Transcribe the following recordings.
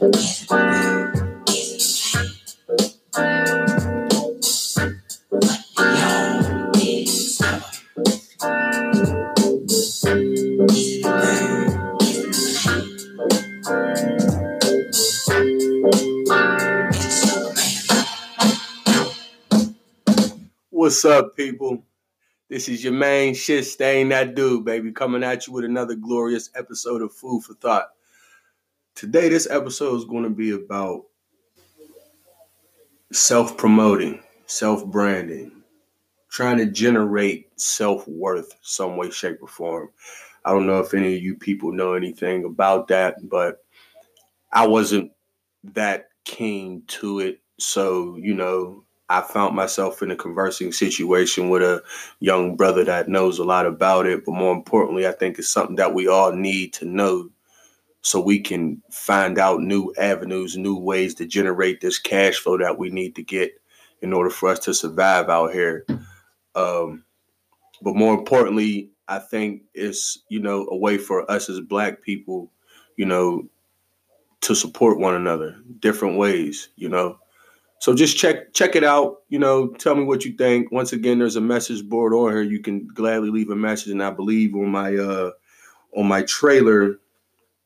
What's up, people? This is your main shit stain that dude, baby, coming at you with another glorious episode of Food for Thought. Today, this episode is going to be about self promoting, self branding, trying to generate self worth some way, shape, or form. I don't know if any of you people know anything about that, but I wasn't that keen to it. So, you know, I found myself in a conversing situation with a young brother that knows a lot about it. But more importantly, I think it's something that we all need to know so we can find out new avenues, new ways to generate this cash flow that we need to get in order for us to survive out here. Um, but more importantly, I think it's, you know, a way for us as black people, you know, to support one another different ways, you know. So just check check it out. You know, tell me what you think. Once again, there's a message board on here. You can gladly leave a message, and I believe on my uh on my trailer,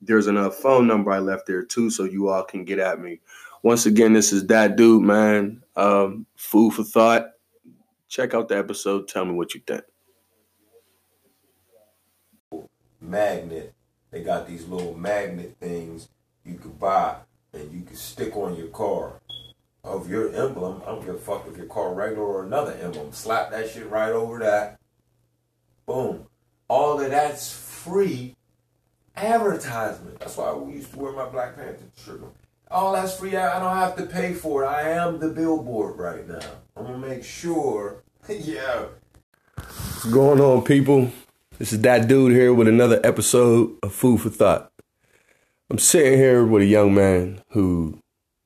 there's another phone number I left there too, so you all can get at me. Once again, this is that dude, man. Um, food for thought. Check out the episode. Tell me what you think. Magnet. They got these little magnet things you could buy and you can stick on your car of your emblem. I don't give a fuck if your car regular or another emblem. Slap that shit right over that. Boom. All of that's free advertisement. That's why we used to wear my Black Panther shirt. All that's free. I don't have to pay for it. I am the billboard right now. I'm gonna make sure. yeah. What's going on, people? This is that dude here with another episode of Food for Thought. I'm sitting here with a young man who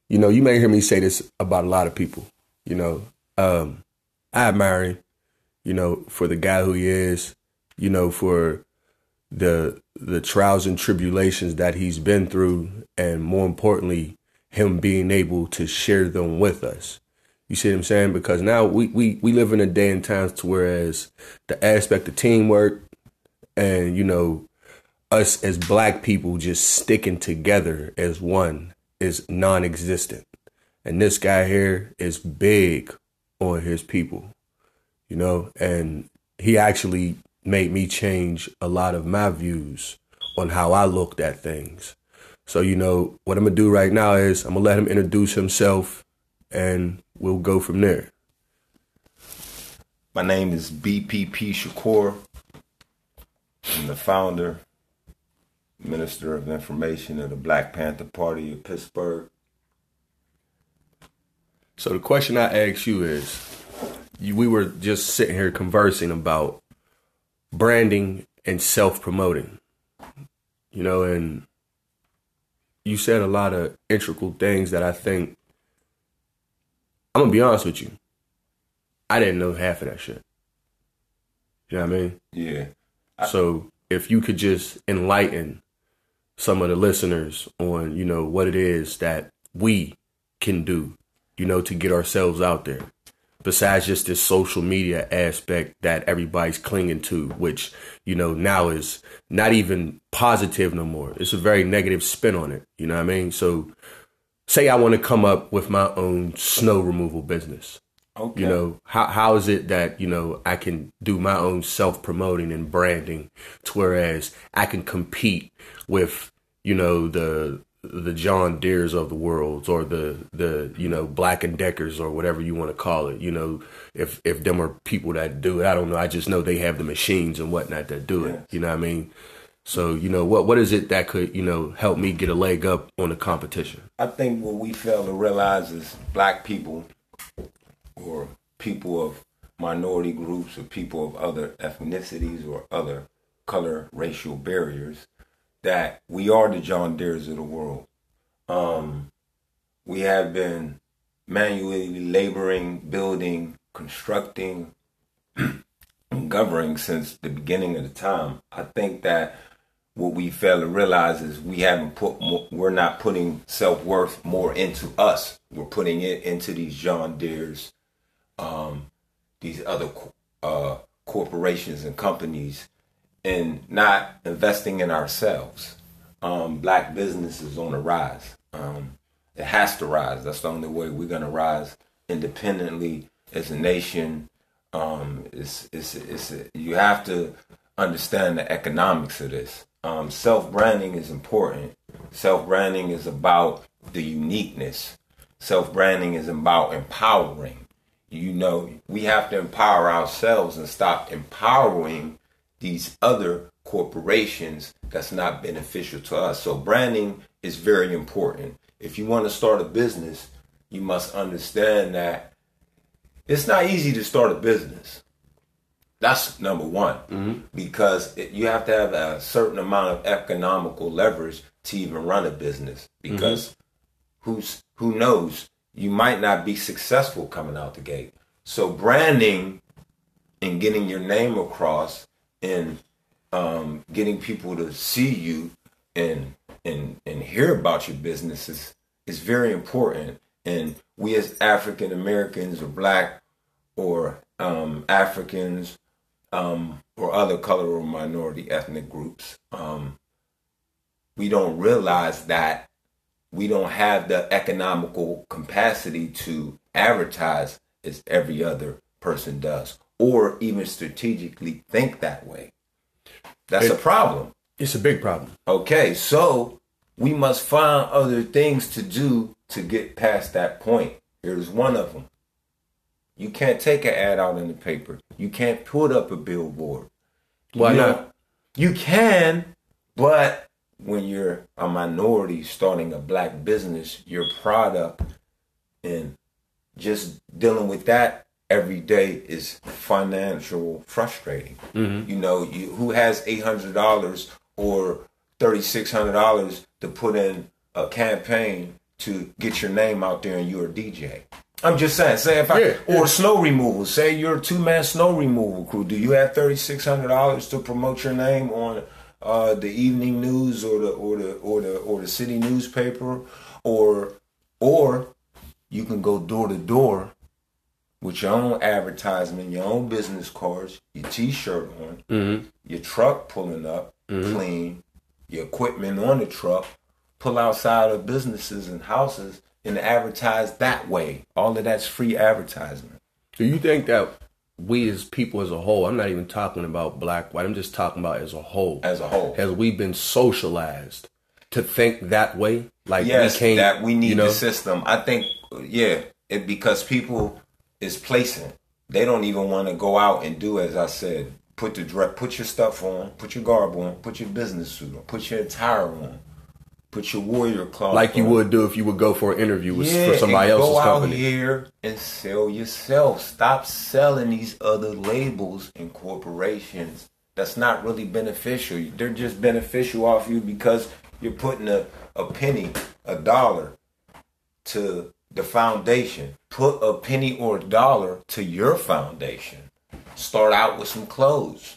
you know, you may hear me say this about a lot of people. You know, um, I admire him, you know, for the guy who he is, you know, for the the trials and tribulations that he's been through, and more importantly, him being able to share them with us. You see what I'm saying? Because now we we we live in a day and times to whereas the aspect of teamwork and you know us as black people just sticking together as one is non existent. And this guy here is big on his people, you know, and he actually made me change a lot of my views on how I looked at things. So, you know, what I'm going to do right now is I'm going to let him introduce himself and we'll go from there. My name is BPP Shakur. I'm the founder Minister of Information of the Black Panther Party of Pittsburgh. So the question I ask you is, we were just sitting here conversing about branding and self-promoting, you know, and you said a lot of integral things that I think I'm gonna be honest with you. I didn't know half of that shit. You know what I mean? Yeah. so if you could just enlighten some of the listeners on, you know, what it is that we can do, you know, to get ourselves out there. Besides just this social media aspect that everybody's clinging to, which, you know, now is not even positive no more. It's a very negative spin on it. You know what I mean? So say I want to come up with my own snow removal business. Okay. You know, how how is it that, you know, I can do my own self promoting and branding to whereas I can compete with, you know, the the John Deeres of the world or the the you know Black and Deckers or whatever you want to call it. You know, if if them are people that do it, I don't know. I just know they have the machines and whatnot that do it. You know what I mean? So you know what what is it that could you know help me get a leg up on the competition? I think what we fail to realize is black people or people of minority groups or people of other ethnicities or other color racial barriers that we are the John Deeres of the world. Um, we have been manually laboring, building, constructing, and governing since the beginning of the time. I think that what we fail to realize is we haven't put more, we're not putting self worth more into us. We're putting it into these John Deere's, um, these other uh, corporations and companies, and not investing in ourselves. Um, black business is on the rise. Um, it has to rise. That's the only way we're gonna rise independently as a nation. Um, it's, it's, it's, you have to understand the economics of this. Um, self branding is important. Self branding is about the uniqueness. Self branding is about empowering. You know, we have to empower ourselves and stop empowering these other corporations that's not beneficial to us. So, branding is very important. If you want to start a business, you must understand that it's not easy to start a business. That's number one mm-hmm. because it, you have to have a certain amount of economical leverage to even run a business. Because mm-hmm. who's who knows you might not be successful coming out the gate. So branding and getting your name across and um, getting people to see you and and and hear about your business is, is very important. And we as African Americans or black or um, Africans um, or other color or minority ethnic groups, um, we don't realize that we don't have the economical capacity to advertise as every other person does, or even strategically think that way. That's it, a problem. It's a big problem. Okay, so we must find other things to do to get past that point. Here's one of them. You can't take an ad out in the paper. You can't put up a billboard. Why you not? You can, but when you're a minority starting a black business, your product and just dealing with that every day is financial frustrating. Mm-hmm. You know, you, who has eight hundred dollars or thirty six hundred dollars to put in a campaign to get your name out there and you're a DJ? I'm just saying, say if I yeah, or yeah. snow removal. Say you're a two man snow removal crew. Do you have thirty six hundred dollars to promote your name on uh, the evening news or the or the or the or the city newspaper, or or you can go door to door with your own advertisement, your own business cards, your T-shirt on, mm-hmm. your truck pulling up mm-hmm. clean, your equipment on the truck, pull outside of businesses and houses and advertise that way. All of that's free advertisement. Do you think that we as people as a whole, I'm not even talking about black, white, I'm just talking about as a whole. As a whole. Has we been socialized to think that way? Like yes, we can't, that we need you know? the system. I think, yeah, it because people is placing. They don't even want to go out and do as I said. Put the dress, put your stuff on, put your garb on, put your business suit on, put your attire on put your warrior cloth like you would do if you would go for an interview with, yeah, for somebody else's go company. Out here and sell yourself. Stop selling these other labels and corporations. That's not really beneficial. They're just beneficial off you because you're putting a, a penny, a dollar to the foundation. Put a penny or a dollar to your foundation. Start out with some clothes.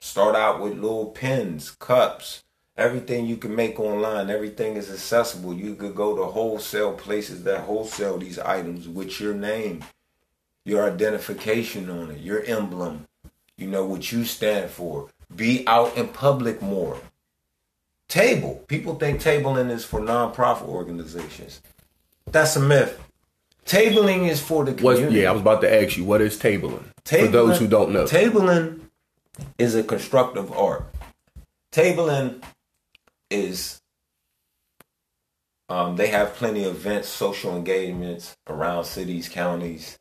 Start out with little pens, cups, everything you can make online everything is accessible you could go to wholesale places that wholesale these items with your name your identification on it your emblem you know what you stand for be out in public more table people think tabling is for nonprofit organizations that's a myth. Tabling is for the community. What's, yeah i was about to ask you what is tabling, tabling for those who don't know. Tabling is a constructive art. Tabling is um, they have plenty of events, social engagements around cities, counties,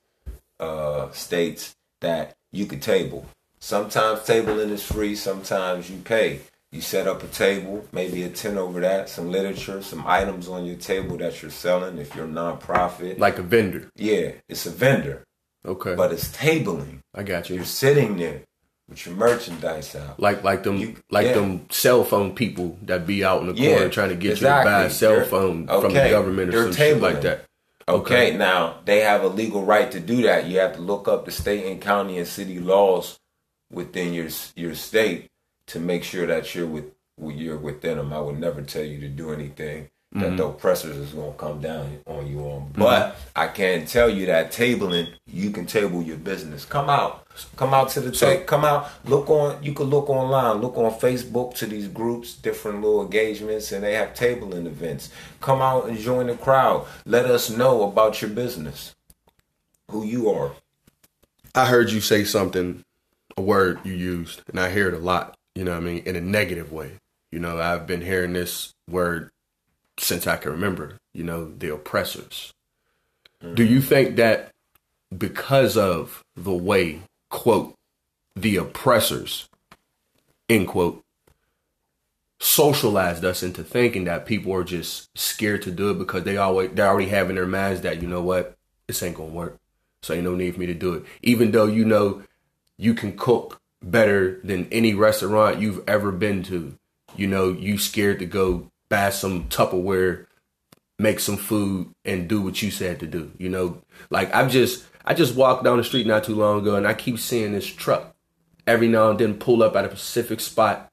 uh, states that you could table. Sometimes tabling is free, sometimes you pay. You set up a table, maybe a tent over that, some literature, some items on your table that you're selling if you're a nonprofit. Like a vendor. Yeah, it's a vendor. Okay. But it's tabling. I got you. You're sitting there with your merchandise out. Like like them you, like yeah. them cell phone people that be out in the yeah, corner trying to get exactly. you to buy a cell They're, phone okay. from the government or They're some shit like that. Okay. okay, now they have a legal right to do that. You have to look up the state and county and city laws within your your state to make sure that you're with you're within them. I would never tell you to do anything that mm-hmm. the oppressors is gonna come down on you on. Mm-hmm. But I can tell you that tabling, you can table your business. Come out, come out to the So- come out. Look on. You can look online. Look on Facebook to these groups, different little engagements, and they have tabling events. Come out and join the crowd. Let us know about your business, who you are. I heard you say something, a word you used, and I hear it a lot, you know what I mean, in a negative way. You know, I've been hearing this word since I can remember, you know, the oppressors. Do you mm-hmm. think that because of the way, quote, the oppressors, end quote, socialized us into thinking that people are just scared to do it because they always they already have in their minds that you know what this ain't gonna work so ain't no need for me to do it even though you know you can cook better than any restaurant you've ever been to you know you scared to go buy some tupperware make some food and do what you said to do you know like i've just i just walked down the street not too long ago and i keep seeing this truck every now and then pull up at a specific spot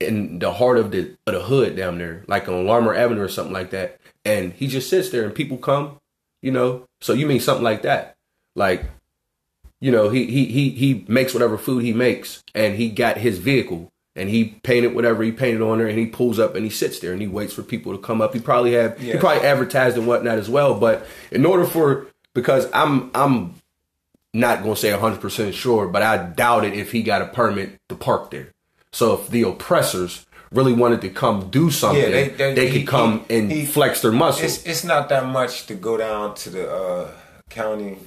in the heart of the of the hood down there, like on Larimer Avenue or something like that. And he just sits there and people come, you know. So you mean something like that. Like, you know, he he he he makes whatever food he makes and he got his vehicle and he painted whatever he painted on there and he pulls up and he sits there and he waits for people to come up. He probably have he probably advertised and whatnot as well. But in order for because I'm I'm not gonna say hundred percent sure, but I doubt it if he got a permit to park there. So if the oppressors really wanted to come do something, they- they, they- could he- come he- and he- flex their muscles. It's it's not that much to go down to the uh, county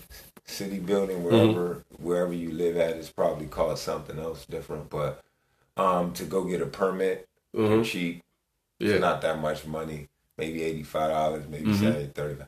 city building wherever wherever you live at. is probably called something else different, but um, to go get a permit for cheap, Yeah. it's not that much money. Maybe eighty five dollars, maybe seventy thirty five,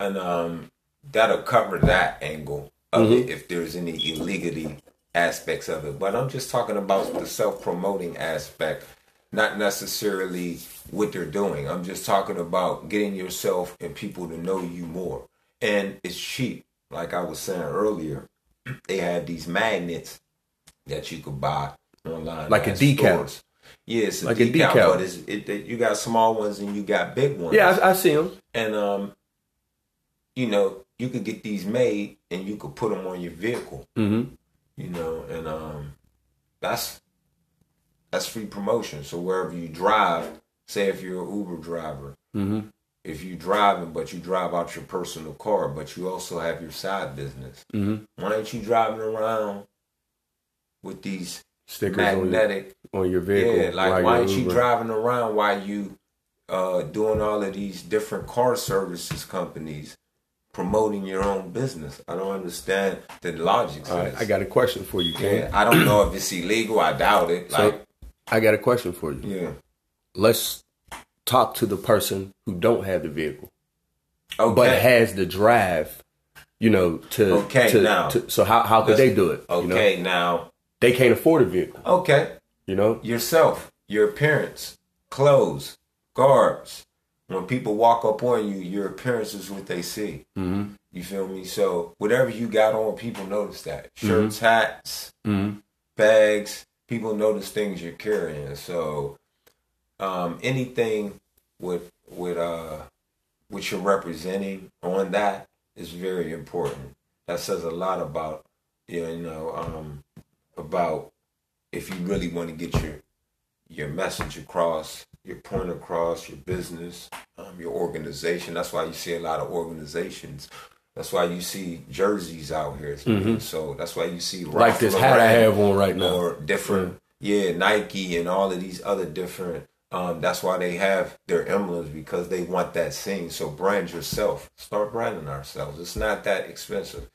and um, that'll cover that angle of it if there's any illegally aspects of it. But I'm just talking about the self promoting aspect, not necessarily what they're doing. I'm just talking about getting yourself and people to know you more. And it's cheap. Like I was saying earlier, they have these magnets that you could buy online. Like a decal. Yeah, it's a Like a decal, decal. but it's, it, it, you got small ones and you got big ones. yeah, I, I see them. And um, you know, you could get these made and you could put them on your vehicle. Mm-hmm. You know, and um, that's that's free promotion. So wherever you drive, say if you're an Uber driver, Mm-hmm. If you're driving but you drive out your personal car, but you also have your side business, Mm-hmm. why ain't you driving around with these Stickers on your, magnetic on your vehicle. yeah, like why ain't you driving around while you uh, doing all of these different car services companies promoting your own business? I don't understand the logic. right. I got a question for you, Ken. yeah, I don't know if it's illegal. I doubt it. So Like, I got a question for you. yeah, Let's talk to the person who don't have the vehicle, okay. but has the drive. You know, to Okay, to, now. to- so how how could they do it? You know, okay, now, they can't afford a vehicle. okay, You know, yourself, your appearance, clothes, garbs. When people walk up on you, your appearance is what they see. mm-hmm. You feel me? So whatever you got on, people notice that. Shirts, hats, Mm-hmm. bags, people notice things you're carrying. So um, anything with with uh what you're representing on that is very important. That says a lot about you know um about if you really want to get your your message across, your point across, your business, um, your organization. That's why you see a lot of organizations. That's why you see jerseys out here. So that's why you see Mm-hmm. like this hat I have on right now. or different yeah nike and all of these other different um that's why they have their emblems because they want that scene. So brand yourself. Start branding ourselves. It's not that expensive.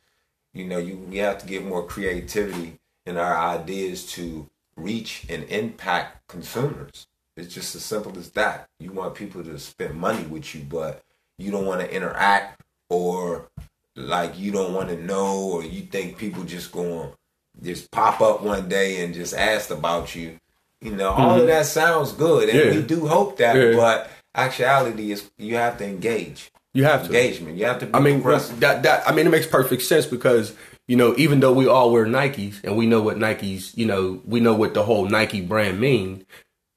You know you we have to get more creativity in our ideas to reach and impact consumers. It's just as simple as that. You want people to spend money with you but you don't want to interact or like you don't want to know or you think people just going just pop up one day and just asked about you. You know, all of that sounds good, and Mm-hmm. Yeah. we do hope that. Yeah. But actuality is you have to engage. You have to. Engagement. You have to. Be I mean, that that I mean, it makes perfect sense because you know, even though we all wear Nikes and we know what Nikes, you know, we know what the whole Nike brand mean.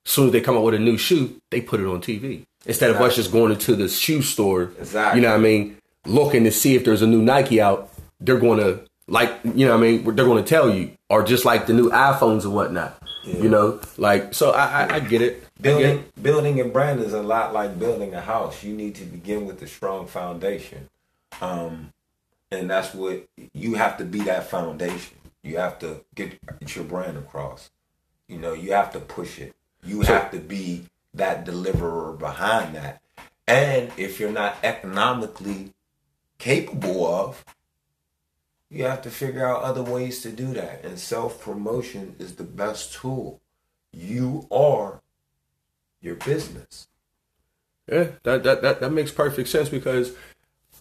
Soon as they come out with a new shoe, they put it on TV instead of us just going into the shoe store. Exactly. You know what I mean? Looking to see if there's a new Nike out. They're going to like, you know what I mean? They're going to tell you, or just like the new iPhones and whatnot. You know, like so. I I, I get it. I get Building it. building a brand is a lot like building a house. You need to begin with a strong foundation. Um and that's what you have to be that foundation. You have to get, get your brand across. You know, you have to push it. You have to be that deliverer behind that. And if you're not economically capable of, you have to figure out other ways to do that. And self promotion is the best tool. You are your business. Yeah, that, that that that makes perfect sense because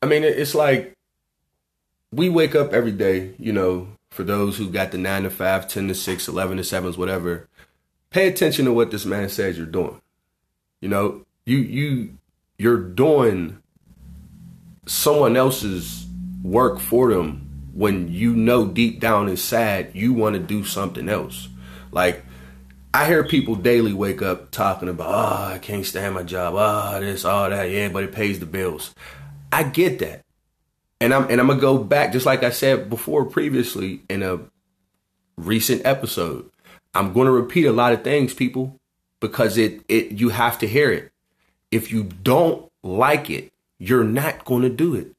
I mean it's like we wake up every day, you know, for those who got the 9 to 5, 10 to 6, 11 to 7s whatever. Pay attention to what this man says you're doing. You know, you you you're doing someone else's work for them when you know deep down inside you want to do something else. Like I hear people daily wake up talking about, oh, I can't stand my job, oh, this, all that, yeah, but it pays the bills. I get that. And I'm and I'm gonna go back, just like I said before previously in a recent episode. I'm gonna repeat a lot of things, people, because it it you have to hear it. If you don't like it, you're not gonna do it.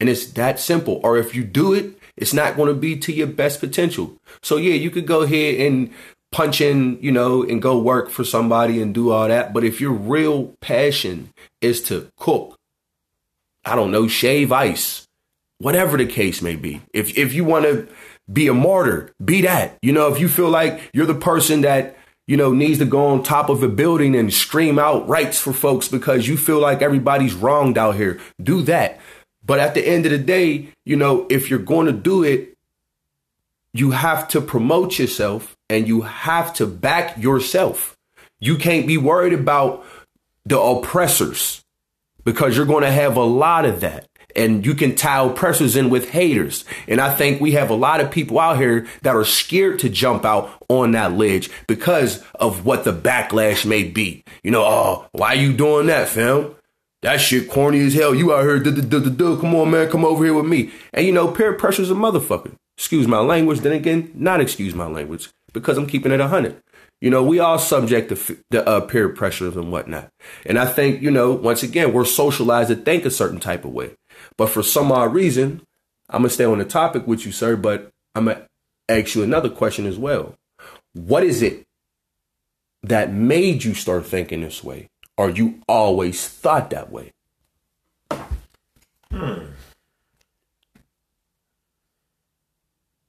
And it's that simple. Or if you do it, it's not going to be to your best potential. So yeah, you could go ahead and punch in, you know, and go work for somebody and do all that. But if your real passion is to cook, I don't know, shave ice, whatever the case may be. If if you want to be a martyr, be that. You know, if you feel like you're the person that you know needs to go on top of a building and scream out rights for folks because you feel like everybody's wronged out here, do that. But at the end of the day, you know, if you're going to do it, you have to promote yourself and you have to back yourself. You can't be worried about the oppressors because you're going to have a lot of that. And you can tie oppressors in with haters. And I think we have a lot of people out here that are scared to jump out on that ledge because of what the backlash may be. You know, oh, why you doing that, fam? That shit corny as hell. You out here, duh, duh, duh, duh, come on, man, come over here with me. And you know, peer pressure's a motherfucker. Excuse my language. Then again, not excuse my language because I'm keeping it a hundred. You know, we all subject to the uh, peer pressures and whatnot. And I think, you know, once again, we're socialized to think a certain type of way. But for some odd reason, I'm gonna stay on the topic with you, sir. But I'm gonna ask you another question as well. What is it that made you start thinking this way? Or you always thought that way? Hmm.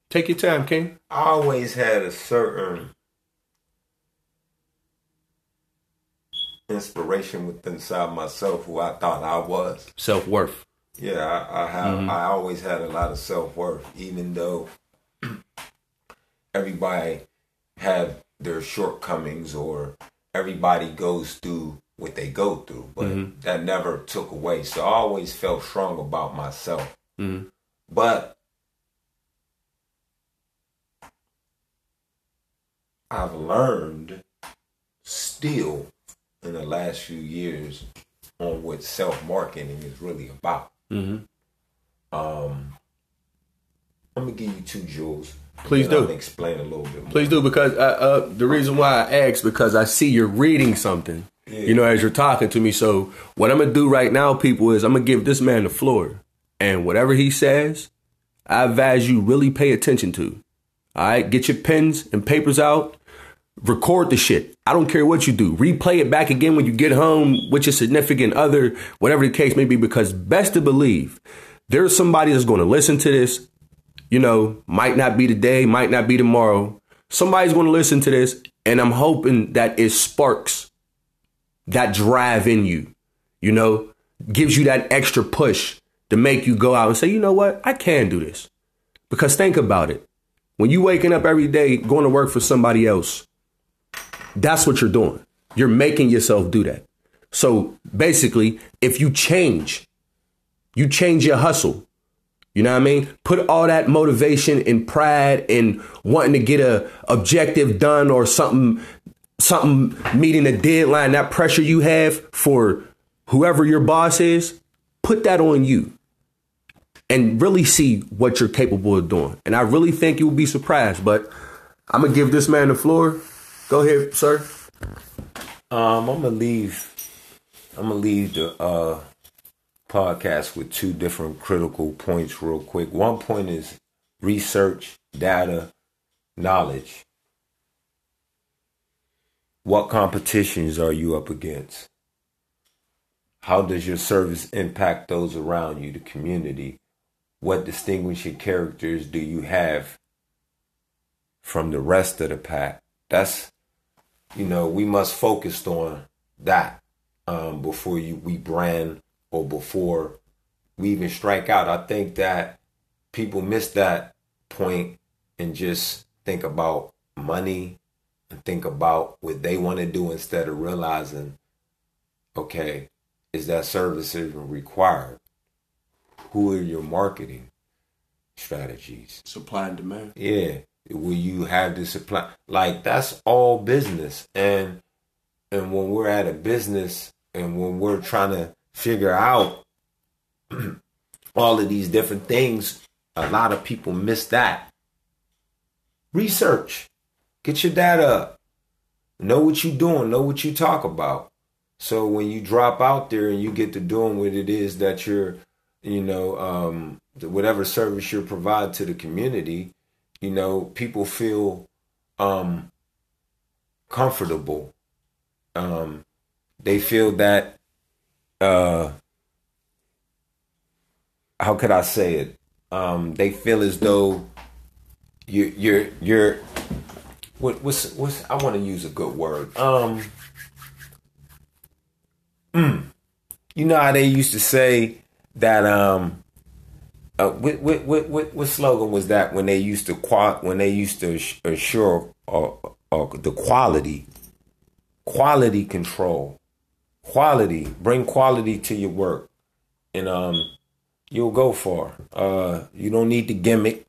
Take your time, King. I always had a certain inspiration within inside myself who I thought I was. Self worth. Yeah, I, I have. Mm-hmm. I always had a lot of self worth, even though everybody had their shortcomings or everybody goes through what they go through, but that never took away. So I always felt strong about myself. But I've learned still in the last few years on what self marketing is really about. Mhm. Um, I'm gonna give you two jewels. Please do. Explain a little bit more. Please do because uh, uh, the reason why I asked because I see you're reading something, you know, as you're talking to me. So what I'm gonna do right now, people, is I'm gonna give this man the floor, and whatever he says, I advise you really pay attention to. All right, get your pens and papers out. Record the shit. I don't care what you do. Replay it back again when you get home with your significant other, whatever the case may be, because best to believe there's somebody that's going to listen to this you know, might not be today, might not be tomorrow. Somebody's going to listen to this, and I'm hoping that it sparks that drive in you, you know, gives you that extra push to make you go out and say, you know what, I can do this. Because think about it. When you waking up every day going to work for somebody else, that's what you're doing. You're making yourself do that. So basically, if you change, you change your hustle. You know what I mean? Put all that motivation and pride and wanting to get a objective done or something something meeting a deadline, that pressure you have for whoever your boss is, put that on you and really see what you're capable of doing. And I really think you'll be surprised, but I'm gonna give this man the floor. Go ahead, sir. Um, I'm gonna leave. I'm gonna leave the uh, podcast with two different critical points, real quick. One point is research, data, knowledge. What competitions are you up against? How does your service impact those around you, the community? What distinguishing characters do you have from the rest of the pack? That's, you know, we must focus on that um, before you we brand or before we even strike out. I think that people miss that point and just think about money and think about what they want to do instead of realizing, okay, is that service even required? Who are your marketing strategies? Supply and demand. Yeah. Will you have the supply? Like that's all business. And and when we're at a business and when we're trying to figure out all of these different things, a lot of people miss that. Research. Get your data up. Know what you're doing. Know what you talk about. So when you drop out there and you get to doing what it is that you're, you know, um, whatever service you're providing to the community, you know, people feel um, comfortable. Um, they feel that, uh, how could I say it? Um, they feel as though you, you're, you're, what, what's, what's, I want to use a good word. Um, Mm. You know how they used to say that um uh, what, what what what slogan was that when they used to qual when they used to assure uh, uh, the quality quality control? Quality bring quality to your work. And um you'll go far. Uh you don't need to gimmick.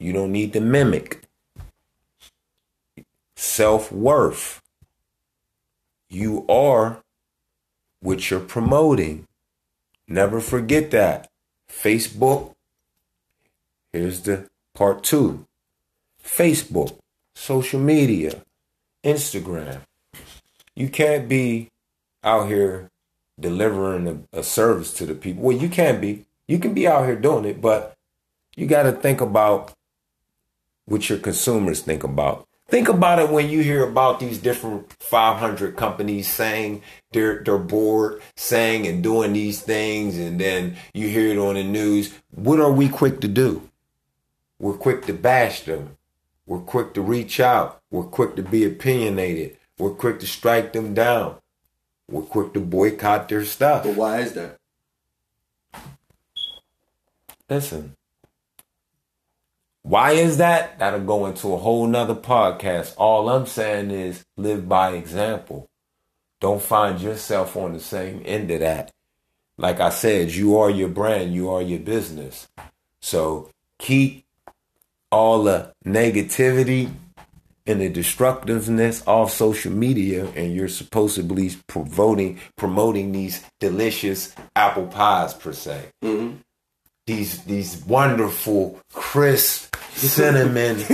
You don't need to mimic self-worth you are what you're promoting. Never forget that. Facebook, here's the part two Facebook, social media, Instagram. You can't be out here delivering a, a, service to the people. Well, you can be. You can be out here doing it, but you got to think about what your consumers think about. Think about it when you hear about these different 500 companies saying they're, they're bored, saying and doing these things, and then you hear it on the news. What are we quick to do? We're quick to bash them. We're quick to reach out. We're quick to be opinionated. We're quick to strike them down. We're quick to boycott their stuff. But why is that? Listen, why is that? That'll go into a whole nother podcast. All I'm saying is live by example. Don't find yourself on the same end of that. Like I said, you are your brand, you are your business. So keep all the negativity and the destructiveness off social media and you're supposedly promoting promoting these delicious apple pies per se. Mm-hmm these these wonderful crisp cinnamon.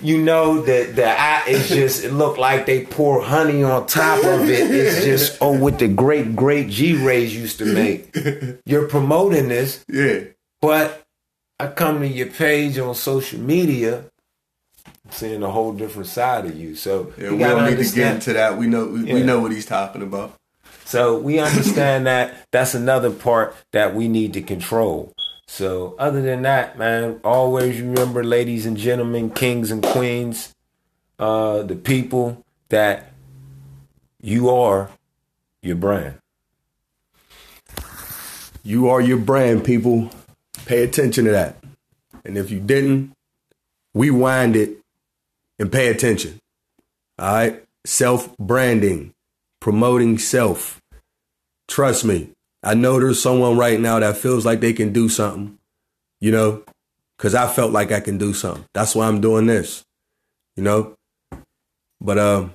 you know that the eye is just it looked like they pour honey on top of it. It's just oh what the great great G Rays used to make. You're promoting this. Yeah. But I come to your page on social media seeing a whole different side of you. So yeah, we don't need to get into that. We know we, yeah. we know what he's talking about. So we understand that that's another part that we need to control. So other than that, man, always remember, ladies and gentlemen, kings and queens, uh, the people that you are your brand. You are your brand, people. Pay attention to that. And if you didn't, rewind it and pay attention. All right. Self branding promoting self. Trust me, I know there's someone right now that feels like they can do something, you know, because I felt like I can do something. That's why I'm doing this, you know. But um,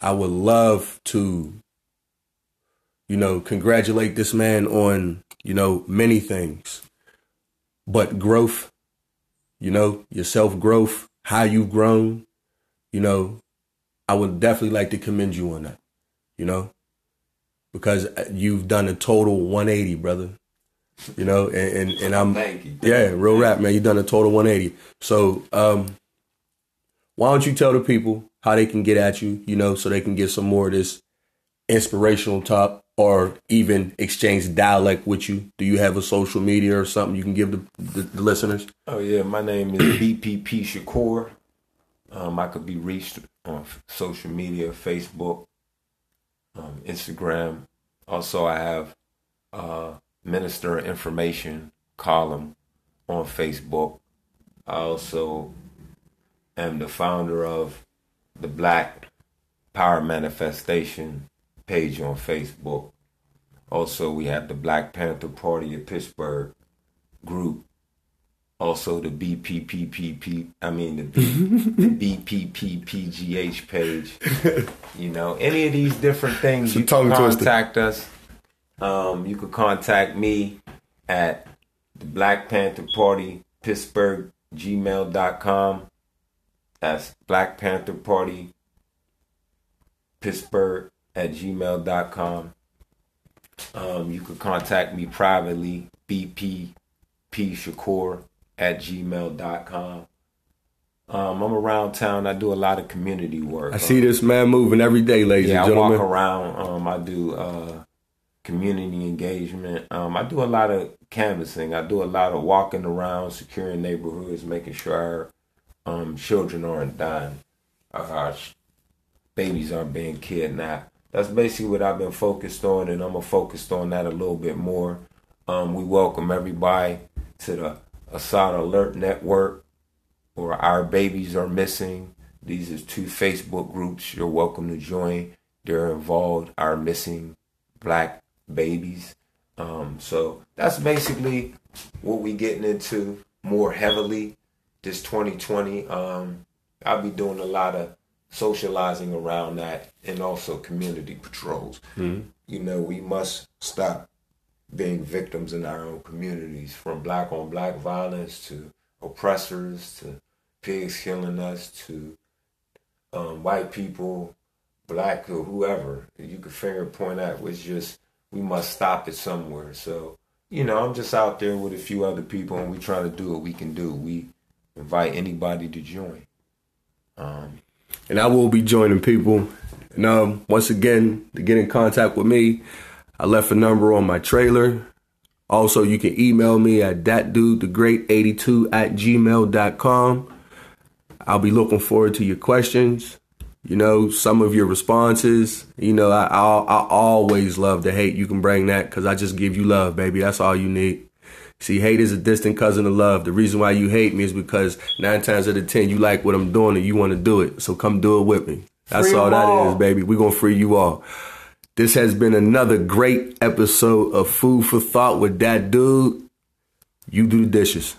I would love to, you know, congratulate this man on, you know, many things, but growth, you know, your self growth, how you've grown, you know, I would definitely like to commend you on that, you know, because you've done a total 180, brother. You know, and and, and I'm Thank you. yeah, real rap, man. You've done a total 180. So, um, why don't you tell the people how they can get at you, you know, so they can get some more of this inspirational talk or even exchange dialect with you? Do you have a social media or something you can give the, the, the listeners? Oh yeah, my name is BPP Shakur. Um, I could be reached on social media, Facebook, um, Instagram. Also, I have uh, Minister Information column on Facebook. I also am the founder of the Black Power Manifestation page on Facebook. Also, we have the Black Panther Party of Pittsburgh group also the BPPPP, I mean the, B, the BPPPGH page. You know, any of these different things, you can contact us. Um, you can contact me at the Black Panther Party Pittsburgh gmail.com. That's Black Panther Party Pittsburgh at gmail.com. Um, you can contact me privately, BP P Shakur at gmail.com. Um, I'm around town. I do a lot of community work. I see this man moving every day, ladies Yeah, and I walk gentlemen. around. Um, I do uh, community engagement. Um, I do a lot of canvassing. I do a lot of walking around, securing neighborhoods, making sure our um, children aren't dying, our babies aren't being kidnapped. That's basically what I've been focused on, and I'm gonna focus on that a little bit more. Um, we welcome everybody to the Assad Alert Network, or Our Babies Are Missing. These are two Facebook groups you're welcome to join. They're involved, our missing black babies. Um, so that's basically what we're getting into more heavily this 2020. Um, I'll be doing a lot of socializing around that and also community patrols. You know, we must stop being victims in our own communities from black on black violence to oppressors to pigs killing us to um, white people, black or whoever you could finger point at was just we must stop it somewhere. So, you know, I'm just out there with a few other people and we try to do what we can do. We invite anybody to join. Um, and I will be joining people. And um, once again, to get in contact with me, I left a number on my trailer. Also, you can email me at thatdudethegreat82 at gmail.com. I'll be looking forward to your questions. You know, some of your responses. You know, I, I, I always love the hate. You can bring that because I just give you love, baby. That's all you need. See, hate is a distant cousin of love. The reason why you hate me is because nine times out of ten you like what I'm doing and you want to do it. So come do it with me. That's Free all that all. is, baby. We're gonna free you all. This has been another great episode of Food for Thought with that dude. You do the dishes.